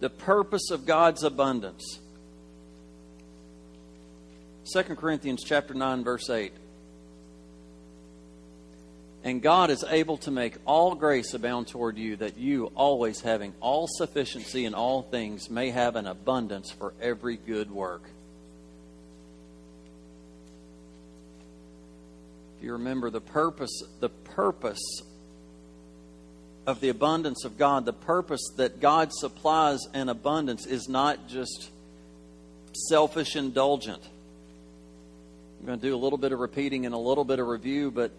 the purpose of God's abundance. 2 Corinthians chapter 9 verse 8. And God is able to make all grace abound toward you, that you, always having all sufficiency in all things, may have an abundance for every good work. If you remember the purpose, the purpose of the abundance of God, the purpose that God supplies an abundance is not just selfish indulgent. I'm going to do a little bit of repeating and a little bit of review, but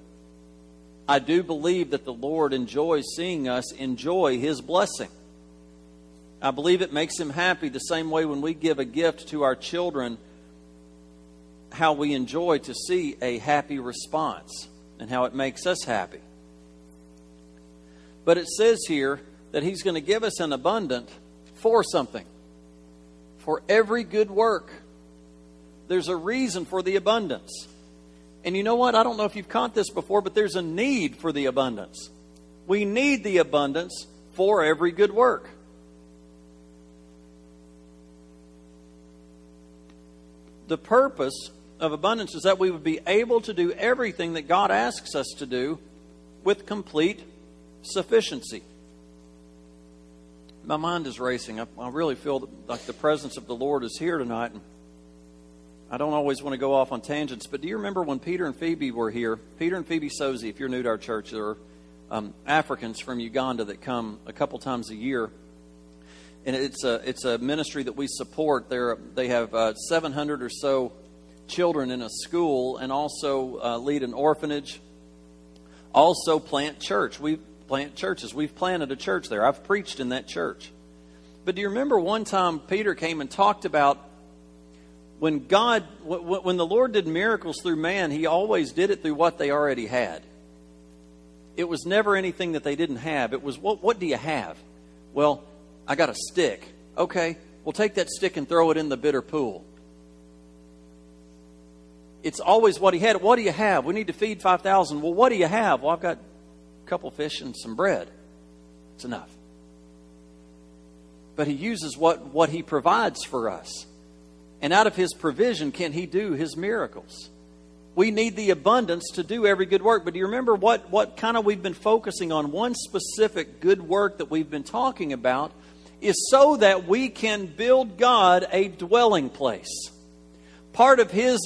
I do believe that the Lord enjoys seeing us enjoy His blessing. I believe it makes Him happy the same way when we give a gift to our children, how we enjoy to see a happy response and how it makes us happy. But it says here that He's going to give us an abundant for something, for every good work. There's a reason for the abundance. And you know what? I don't know if you've caught this before, but there's a need for the abundance. We need the abundance for every good work. The purpose of abundance is that we would be able to do everything that God asks us to do with complete sufficiency. My mind is racing. I, I really feel like the presence of the Lord is here tonight. I don't always want to go off on tangents, but do you remember when Peter and Phoebe were here? Peter and Phoebe Sozi, if you're new to our church, they're um, Africans from Uganda that come a couple times a year. And it's a, it's a ministry that we support. They're, they have uh, 700 or so children in a school and also uh, lead an orphanage. Also, plant church. We plant churches. We've planted a church there. I've preached in that church. But do you remember one time Peter came and talked about when God, when the Lord did miracles through man, he always did it through what they already had. It was never anything that they didn't have. It was, what, what do you have? Well, I got a stick. Okay, well, take that stick and throw it in the bitter pool. It's always what he had. What do you have? We need to feed 5,000. Well, what do you have? Well, I've got couple fish and some bread. It's enough. But he uses what, what he provides for us. And out of his provision can he do his miracles. We need the abundance to do every good work. But do you remember what, what kind of we've been focusing on? One specific good work that we've been talking about is so that we can build God a dwelling place. Part of his,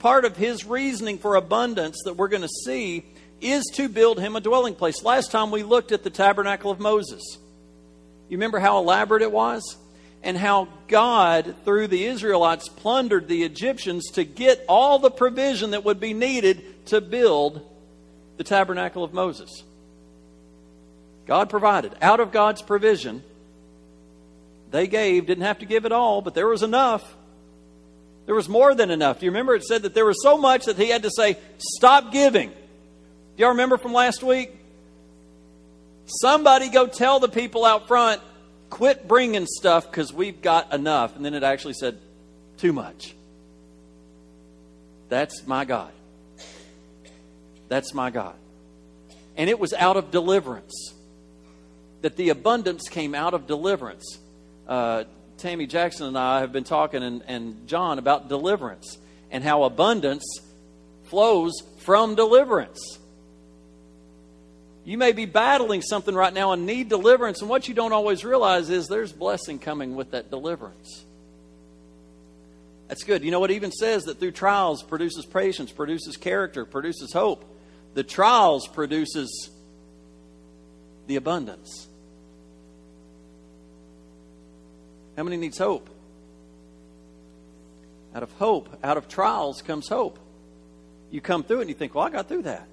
part of his reasoning for abundance that we're going to see is to build him a dwelling place. Last time we looked at the tabernacle of Moses. You remember how elaborate it was? and how God, through the Israelites, plundered the Egyptians to get all the provision that would be needed to build the tabernacle of Moses. God provided. Out of God's provision, they gave, didn't have to give it all, but there was enough. There was more than enough. Do you remember it said that there was so much that he had to say, Stop giving. Do y'all remember from last week? Somebody go tell the people out front, quit bringing stuff because we've got enough. And then it actually said, too much. That's my God. That's my God. And it was out of deliverance. That the abundance came out of deliverance. Uh, Tammy Jackson and I have been talking, and, and John, about deliverance and how abundance flows from deliverance. You may be battling something right now and need deliverance, and what you don't always realize is there's blessing coming with that deliverance. That's good. You know what even says that through trials produces patience, produces character, produces hope. The trials produces the abundance. How many needs hope? Out of hope, out of trials comes hope. You come through it and you think, well, I got through that.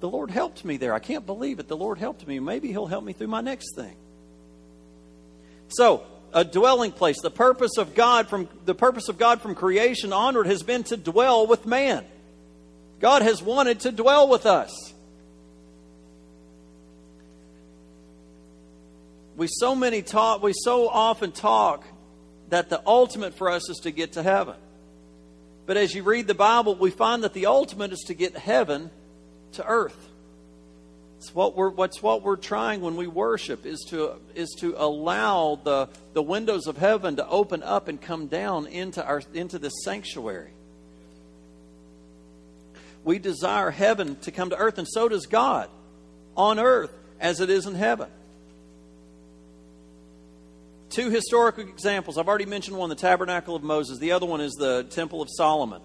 The Lord helped me there. I can't believe it. The Lord helped me. Maybe He'll help me through my next thing. So, a dwelling place. The purpose of God from the purpose of God from creation onward has been to dwell with man. God has wanted to dwell with us. We so many talk we so often talk that the ultimate for us is to get to heaven. But as you read the Bible, we find that the ultimate is to get heaven to earth. It's what we're, what's what we're trying when we worship is to, is to allow the, the windows of heaven to open up and come down into, our, into this sanctuary. We desire heaven to come to earth, and so does God on earth as it is in heaven. Two historical examples. I've already mentioned one, the tabernacle of Moses. The other one is the temple of Solomon.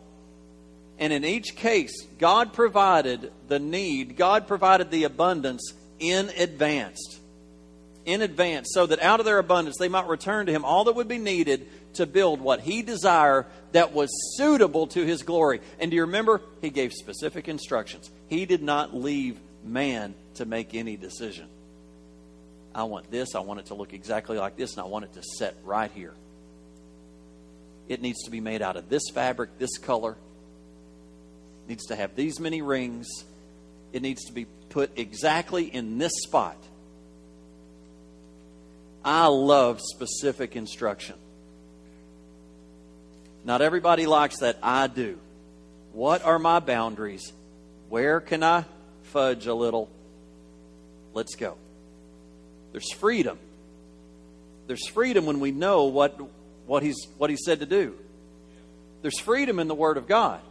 And in each case, God provided the need, God provided the abundance in advance. In advance, so that out of their abundance they might return to Him all that would be needed to build what He desired that was suitable to His glory. And do you remember? He gave specific instructions. He did not leave man to make any decision. I want this, I want it to look exactly like this, and I want it to set right here. It needs to be made out of this fabric, this color, needs to have these many rings. It needs to be put exactly in this spot. I love specific instruction. Not everybody likes that. I do. What are my boundaries? Where can I fudge a little? Let's go. There's freedom. There's freedom when we know what, what, he's, what he said to do. There's freedom in the Word of God.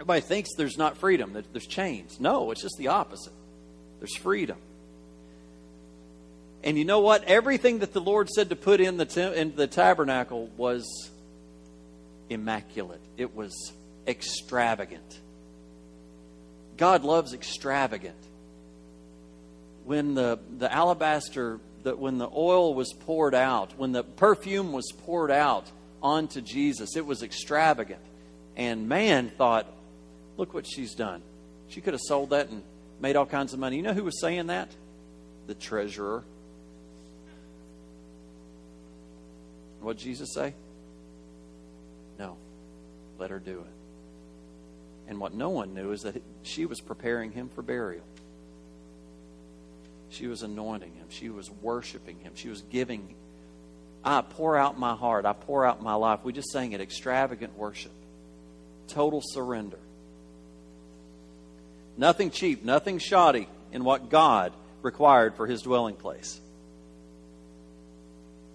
Everybody thinks there's not freedom, that there's chains. No, it's just the opposite. There's freedom. And you know what? Everything that the Lord said to put in the, in the tabernacle was immaculate, it was extravagant. God loves extravagant. When the, the alabaster, that when the oil was poured out, when the perfume was poured out onto Jesus, it was extravagant. And man thought, Look what she's done. She could have sold that and made all kinds of money. You know who was saying that? The treasurer. What did Jesus say? No, let her do it. And what no one knew is that she was preparing him for burial. She was anointing him. She was worshiping him. She was giving. I pour out my heart. I pour out my life. We just sang it extravagant worship, total surrender. Nothing cheap, nothing shoddy in what God required for his dwelling place.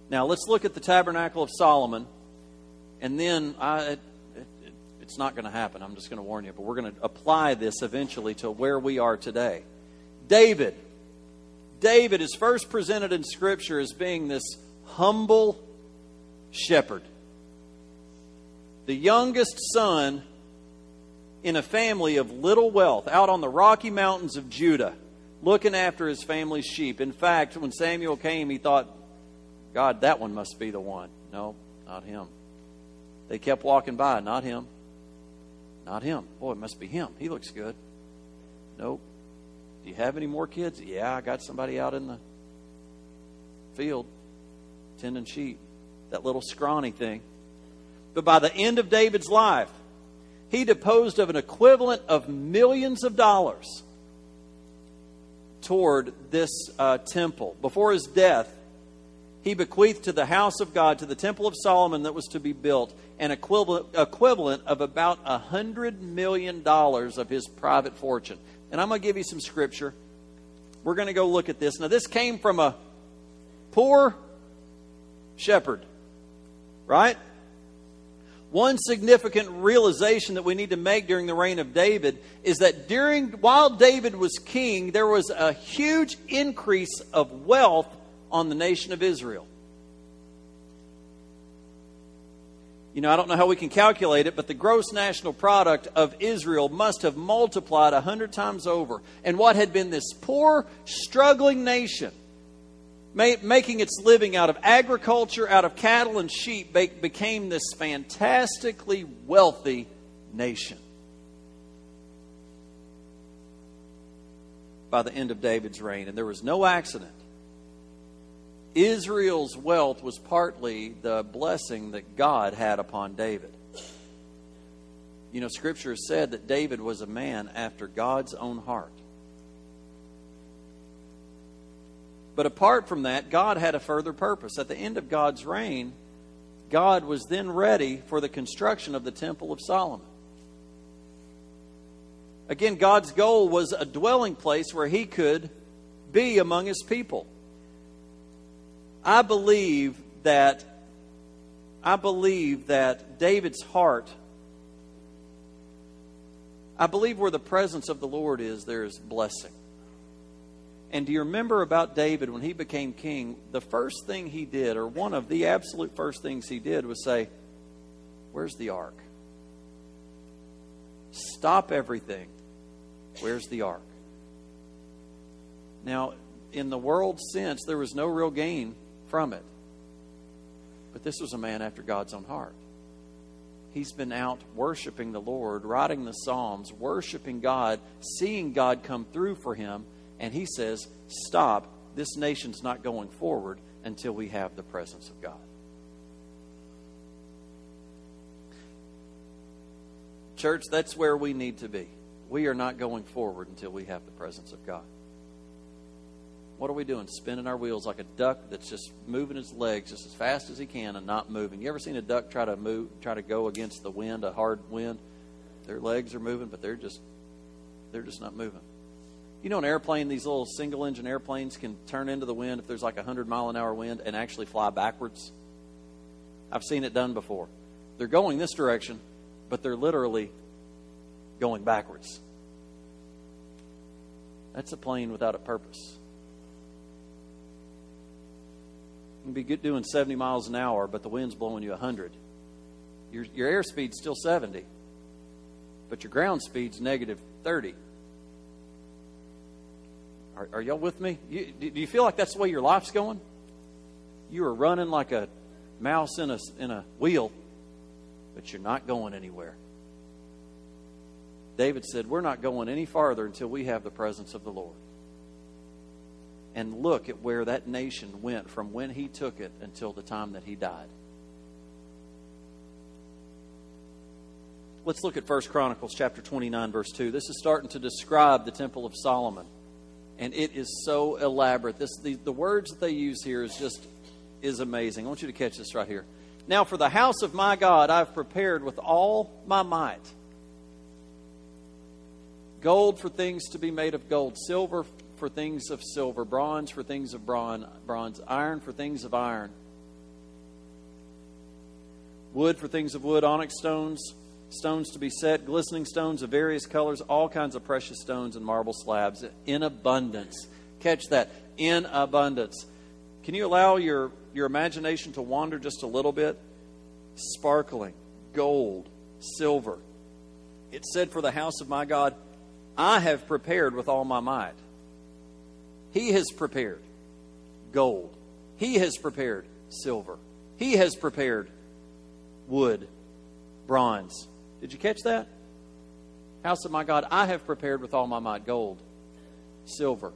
Now, let's look at the tabernacle of Solomon, and then I, it, it, it's not going to happen. I'm just going to warn you, but we're going to apply this eventually to where we are today. David. David is first presented in Scripture as being this humble shepherd, the youngest son in a family of little wealth out on the rocky mountains of Judah, looking after his family's sheep. In fact, when Samuel came, he thought, God, that one must be the one. No, not him. They kept walking by, not him. Not him. Boy, it must be him. He looks good. Nope. Do you have any more kids? Yeah, I got somebody out in the field tending sheep. That little scrawny thing. But by the end of David's life, he deposed of an equivalent of millions of dollars toward this uh, temple. Before his death, he bequeathed to the house of God, to the temple of Solomon that was to be built, an equivalent, equivalent of about a hundred million dollars of his private fortune. And I'm going to give you some scripture. We're going to go look at this. Now, this came from a poor shepherd, right? One significant realization that we need to make during the reign of David is that during while David was king, there was a huge increase of wealth on the nation of Israel. You know, I don't know how we can calculate it, but the gross national product of Israel must have multiplied a hundred times over. And what had been this poor, struggling nation making its living out of agriculture, out of cattle and sheep, became this fantastically wealthy nation. By the end of David's reign, and there was no accident. Israel's wealth was partly the blessing that God had upon David. You know, Scripture has said that David was a man after God's own heart. But apart from that, God had a further purpose. At the end of God's reign, God was then ready for the construction of the Temple of Solomon. Again, God's goal was a dwelling place where he could be among his people. I believe that I believe that David's heart I believe where the presence of the Lord is, there is blessing. And do you remember about David when he became king? The first thing he did, or one of the absolute first things he did, was say, Where's the ark? Stop everything. Where's the ark? Now, in the world sense, there was no real gain from it. But this was a man after God's own heart. He's been out worshiping the Lord, writing the Psalms, worshiping God, seeing God come through for him. And he says, Stop. This nation's not going forward until we have the presence of God. Church, that's where we need to be. We are not going forward until we have the presence of God. What are we doing? Spinning our wheels like a duck that's just moving his legs just as fast as he can and not moving. You ever seen a duck try to move, try to go against the wind, a hard wind? Their legs are moving, but they're just they're just not moving. You know, an airplane, these little single engine airplanes can turn into the wind if there's like a 100 mile an hour wind and actually fly backwards. I've seen it done before. They're going this direction, but they're literally going backwards. That's a plane without a purpose. You can be doing 70 miles an hour, but the wind's blowing you 100. Your, your airspeed's still 70, but your ground speed's negative 30. Are, are y'all with me? You, do you feel like that's the way your life's going? You are running like a mouse in a, in a wheel, but you're not going anywhere. David said, We're not going any farther until we have the presence of the Lord and look at where that nation went from when he took it until the time that he died. Let's look at 1 Chronicles chapter 29 verse 2. This is starting to describe the temple of Solomon. And it is so elaborate. This the, the words that they use here is just is amazing. I want you to catch this right here. Now for the house of my God I've prepared with all my might gold for things to be made of gold, silver for things of silver, bronze for things of bronze, bronze, iron for things of iron, wood for things of wood, onyx stones, stones to be set, glistening stones of various colors, all kinds of precious stones and marble slabs in abundance. Catch that. In abundance. Can you allow your, your imagination to wander just a little bit? Sparkling, gold, silver. It said, For the house of my God, I have prepared with all my might. He has prepared gold. He has prepared silver. He has prepared wood, bronze. Did you catch that? House of my God, I have prepared with all my might gold, silver,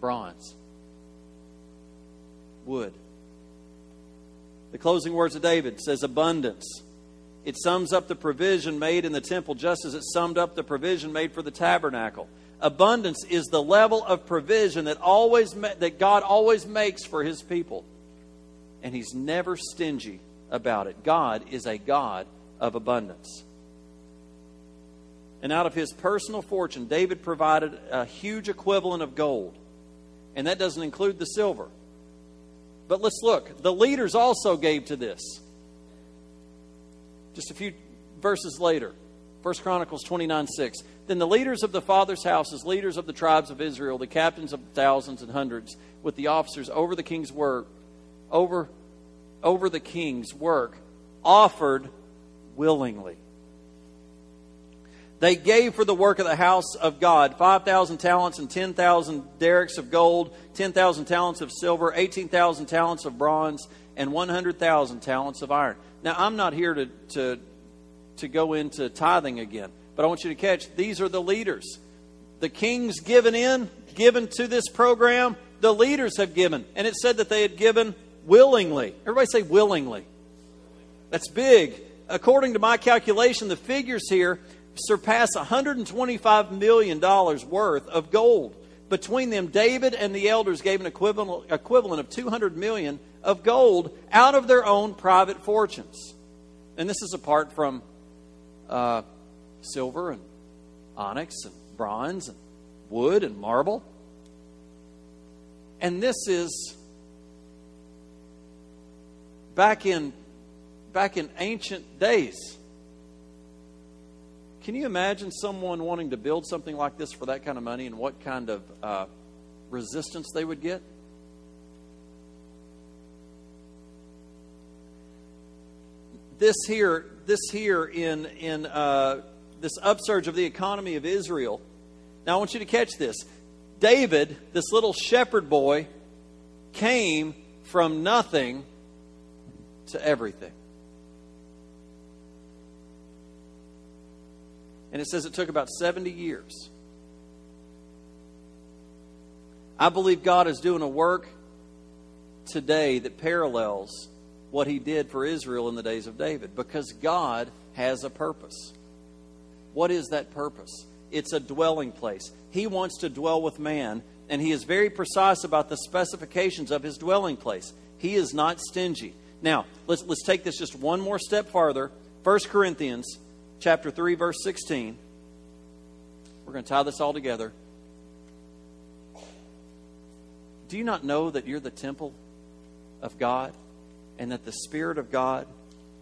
bronze, wood. The closing words of David says abundance. It sums up the provision made in the temple just as it summed up the provision made for the tabernacle abundance is the level of provision that always that God always makes for his people. And he's never stingy about it. God is a God of abundance. And out of his personal fortune, David provided a huge equivalent of gold. And that doesn't include the silver. But let's look. The leaders also gave to this. Just a few verses later. 1 Chronicles 29 6. Then the leaders of the father's houses, leaders of the tribes of Israel, the captains of thousands and hundreds, with the officers over the king's work, over, over the king's work, offered willingly. They gave for the work of the house of God 5,000 talents and 10,000 darics of gold, 10,000 talents of silver, 18,000 talents of bronze, and 100,000 talents of iron. Now, I'm not here to, to, to go into tithing again. But I want you to catch these are the leaders. The kings given in, given to this program, the leaders have given. And it said that they had given willingly. Everybody say willingly. That's big. According to my calculation, the figures here surpass $125 million worth of gold. Between them, David and the elders gave an equivalent, equivalent of 200 million of gold out of their own private fortunes. And this is apart from uh, silver and onyx and bronze and wood and marble. And this is back in back in ancient days. Can you imagine someone wanting to build something like this for that kind of money and what kind of uh, resistance they would get? This here, this here in in uh, this upsurge of the economy of Israel. Now I want you to catch this. David, this little shepherd boy, came from nothing to everything. And it says it took about 70 years. I believe God is doing a work today that parallels what he did for Israel in the days of David because God has a purpose. What is that purpose? It's a dwelling place. He wants to dwell with man, and he is very precise about the specifications of his dwelling place. He is not stingy. Now, let's, let's take this just one more step farther. 1 Corinthians chapter 3, verse 16. We're going to tie this all together. Do you not know that you're the temple of God and that the Spirit of God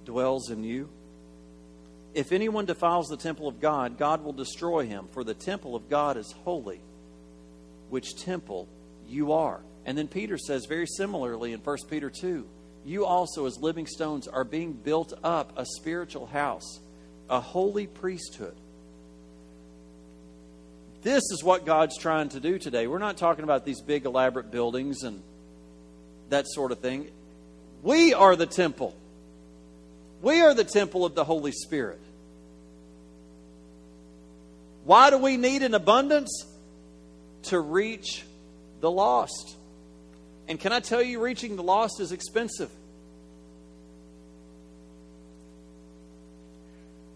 dwells in you? If anyone defiles the temple of God, God will destroy him, for the temple of God is holy, which temple you are. And then Peter says very similarly in 1 Peter 2 you also, as living stones, are being built up a spiritual house, a holy priesthood. This is what God's trying to do today. We're not talking about these big, elaborate buildings and that sort of thing. We are the temple. We are the temple of the Holy Spirit. Why do we need an abundance? To reach the lost. And can I tell you, reaching the lost is expensive.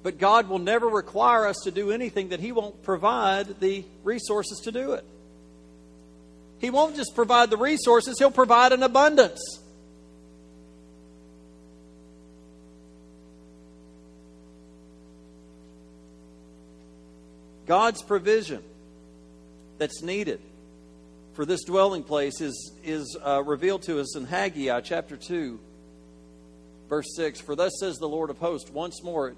But God will never require us to do anything that He won't provide the resources to do it. He won't just provide the resources, He'll provide an abundance. God's provision that's needed for this dwelling place is, is uh, revealed to us in Haggai chapter 2, verse 6. For thus says the Lord of hosts, once more,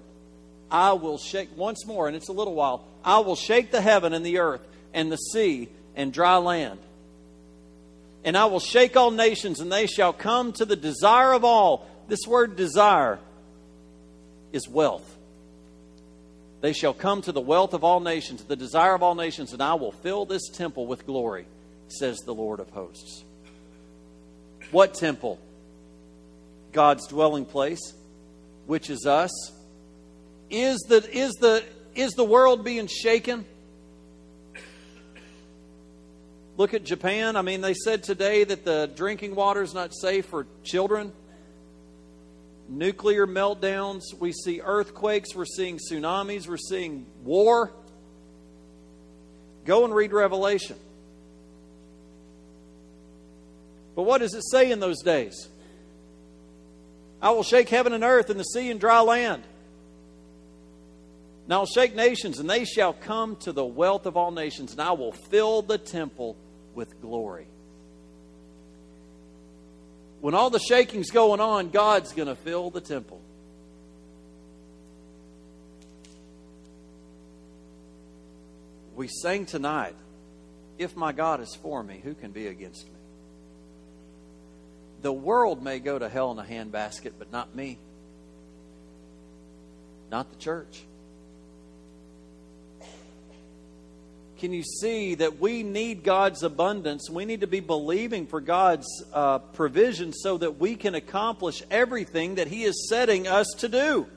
I will shake, once more, and it's a little while, I will shake the heaven and the earth and the sea and dry land. And I will shake all nations, and they shall come to the desire of all. This word desire is wealth. They shall come to the wealth of all nations, the desire of all nations, and I will fill this temple with glory, says the Lord of hosts. What temple? God's dwelling place, which is us. Is the, is the, is the world being shaken? Look at Japan. I mean, they said today that the drinking water is not safe for children nuclear meltdowns, we see earthquakes, we're seeing tsunamis, we're seeing war. Go and read Revelation. But what does it say in those days? I will shake heaven and earth and the sea and dry land. And I will shake nations, and they shall come to the wealth of all nations, and I will fill the temple with glory when all the shaking's going on, God's going to fill the temple. We sang tonight, If my God is for me, who can be against me? The world may go to hell in a handbasket, but not me. Not the church. Can you see that we need God's abundance? We need to be believing for God's uh, provision so that we can accomplish everything that He is setting us to do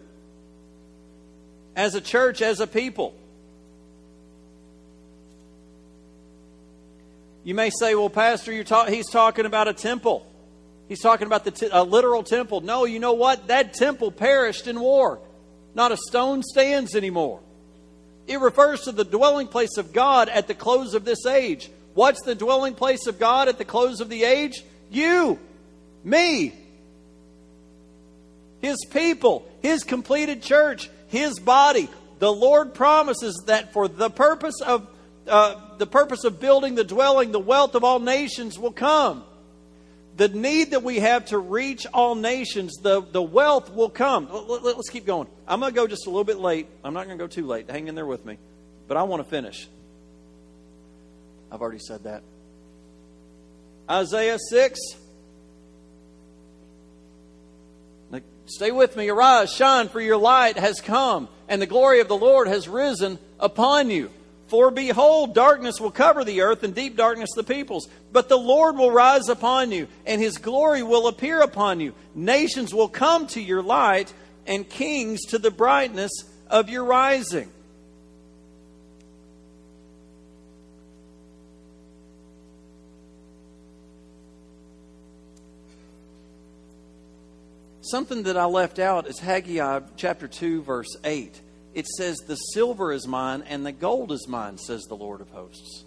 as a church, as a people. You may say, well, Pastor, you're ta- he's talking about a temple. He's talking about the t- a literal temple. No, you know what? That temple perished in war. Not a stone stands anymore. It refers to the dwelling place of God at the close of this age. What's the dwelling place of God at the close of the age? You, me, His people, His completed church, His body. The Lord promises that for the purpose of, uh, the purpose of building the dwelling, the wealth of all nations will come. The need that we have to reach all nations, the, the wealth will come. Let, us keep going. I'm going to go just a little bit late. I'm not going to go too late. Hang in there with me. But I want to finish. I've already said that. Isaiah 6. Stay with me. Arise, shine, for your light has come, and the glory of the Lord has risen upon you. For behold, darkness will cover the earth, and deep darkness the peoples. But the Lord will rise upon you, and his glory will appear upon you. Nations will come to your light, and kings to the brightness of your rising. Something that I left out is Haggai chapter 2, verse 8. It says, The silver is mine and the gold is mine, says the Lord of hosts.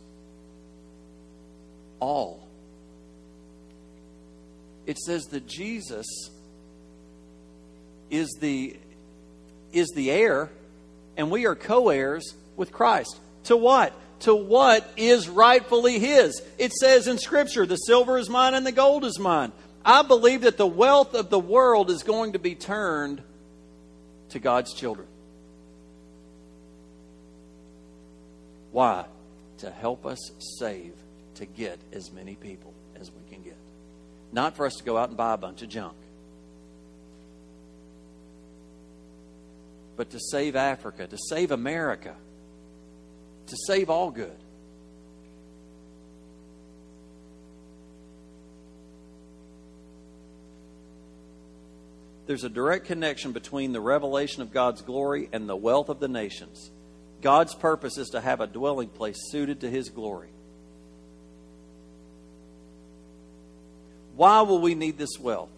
All. It says that Jesus is the, is the heir, and we are co heirs with Christ. To what? To what is rightfully his. It says in Scripture, The silver is mine and the gold is mine. I believe that the wealth of the world is going to be turned to God's children. Why? To help us save, to get as many people as we can get. Not for us to go out and buy a bunch of junk, but to save Africa, to save America, to save Algood. there's a direct connection between the revelation of God's glory and the wealth of the nations. God's purpose is to have a dwelling place suited to his glory. Why will we need this wealth?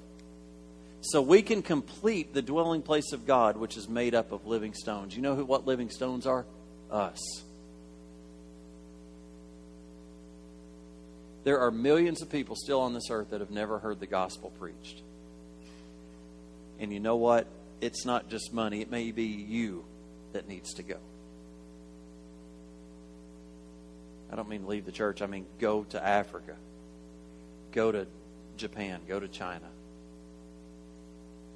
So we can complete the dwelling place of God, which is made up of living stones. You know who, what living stones are? Us. There are millions of people still on this earth that have never heard the gospel preached. And you know what? It's not just money, it may be you that needs to go. I don't mean leave the church, I mean go to Africa, go to Japan, go to China.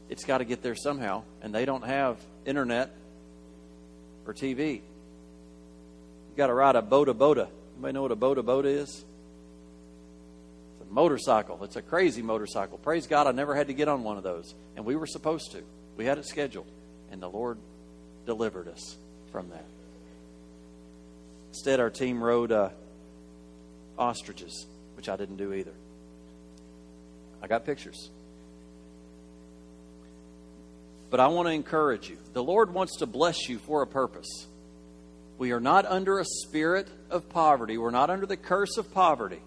It's got to get there somehow, and they don't have internet or TV. You got to ride a boda boda. Anybody know what a boda boda is? It's a motorcycle. It's a crazy motorcycle. Praise God, I never had to get on one of those. And we were supposed to. We had it scheduled. And the Lord delivered us from that. Instead, our team rode uh, ostriches, which I didn't do either. I got pictures. But I want to encourage you. The Lord wants to bless you for a purpose. We are not under a spirit of poverty. We're not under the curse of poverty.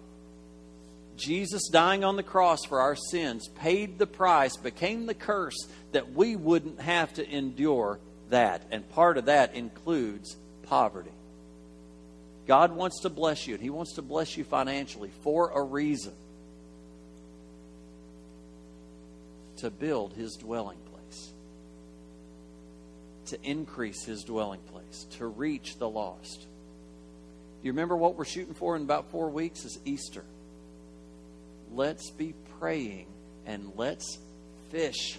Jesus dying on the cross for our sins paid the price, became the curse that we wouldn't have to endure that. And part of that includes poverty. God wants to bless you, and He wants to bless you financially for a reason to build His dwelling place, to increase His dwelling place, to reach the lost. Do You remember what we're shooting for in about four weeks is Easter let's be praying and let's fish.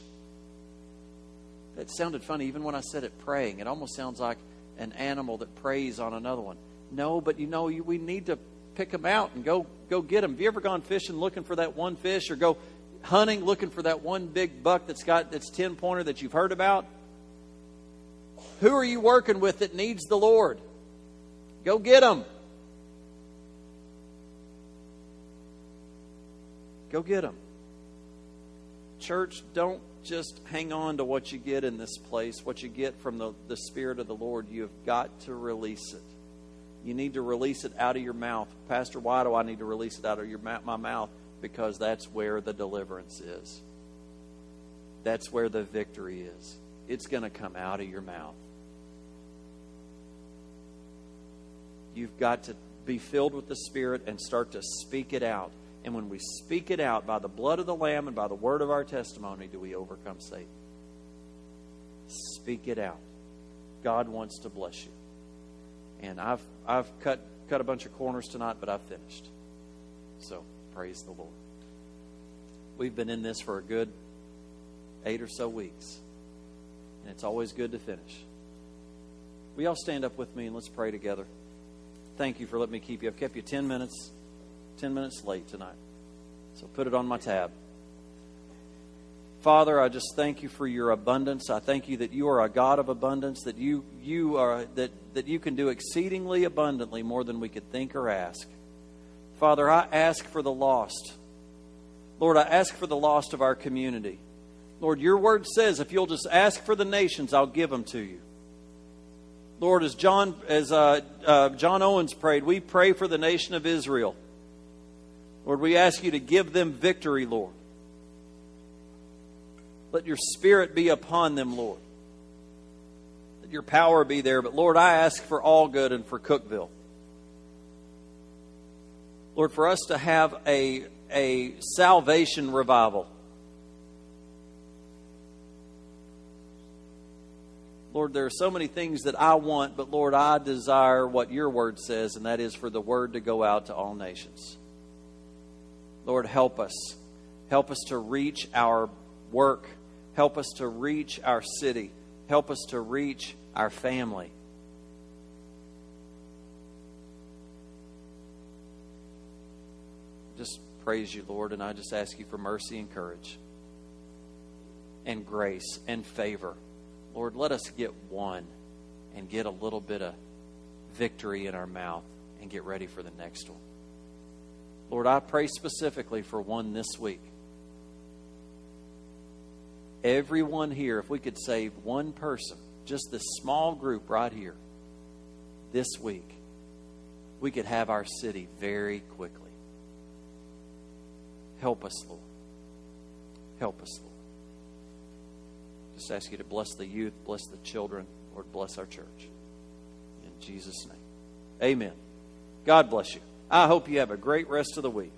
That sounded funny even when I said it praying. It almost sounds like an animal that preys on another one. No, but you know, we need to pick them out and go go get them. Have you ever gone fishing looking for that one fish or go hunting looking for that one big buck that's got that's 10 pointer that you've heard about? Who are you working with that needs the Lord? Go get them. Go get them. Church, don't just hang on to what you get in this place, what you get from the, the Spirit of the Lord. You have got to release it. You need to release it out of your mouth. Pastor, why do I need to release it out of your my mouth? Because that's where the deliverance is. That's where the victory is. It's going to come out of your mouth. You've got to be filled with the Spirit and start to speak it out. And when we speak it out by the blood of the Lamb and by the word of our testimony, do we overcome Satan? Speak it out. God wants to bless you. And I've, I've cut cut a bunch of corners tonight, but I've finished. So praise the Lord. We've been in this for a good eight or so weeks, and it's always good to finish. We all stand up with me and let's pray together. Thank you for letting me keep you. I've kept you 10 minutes, 10 minutes late tonight. So put it on my tab. Father, I just thank you for your abundance. I thank you that you are a God of abundance, that you, you are that, that you can do exceedingly abundantly more than we could think or ask. Father, I ask for the lost. Lord, I ask for the lost of our community. Lord, your word says if you'll just ask for the nations, I'll give them to you. Lord, as John as uh, uh, John Owens prayed, we pray for the nation of Israel. Lord, we ask you to give them victory, Lord. Let your spirit be upon them, Lord. Let your power be there. But Lord, I ask for Algood and for Cookeville. Lord, for us to have a, a salvation revival. Lord, there are so many things that I want, but Lord, I desire what your word says, and that is for the word to go out to all nations. Lord, help us. Help us to reach our work Help us to reach our city. Help us to reach our family. Just praise you, Lord, and I just ask you for mercy and courage and grace and favor. Lord, let us get one and get a little bit of victory in our mouth and get ready for the next one. Lord, I pray specifically for one this week everyone here, if we could save one person, just this small group right here, this week, we could have our city very quickly. Help us, Lord. Help us, Lord. Just ask you to bless the youth, bless the children, Lord, bless our church. In Jesus' name. Amen. God bless you. I hope you have a great rest of the week.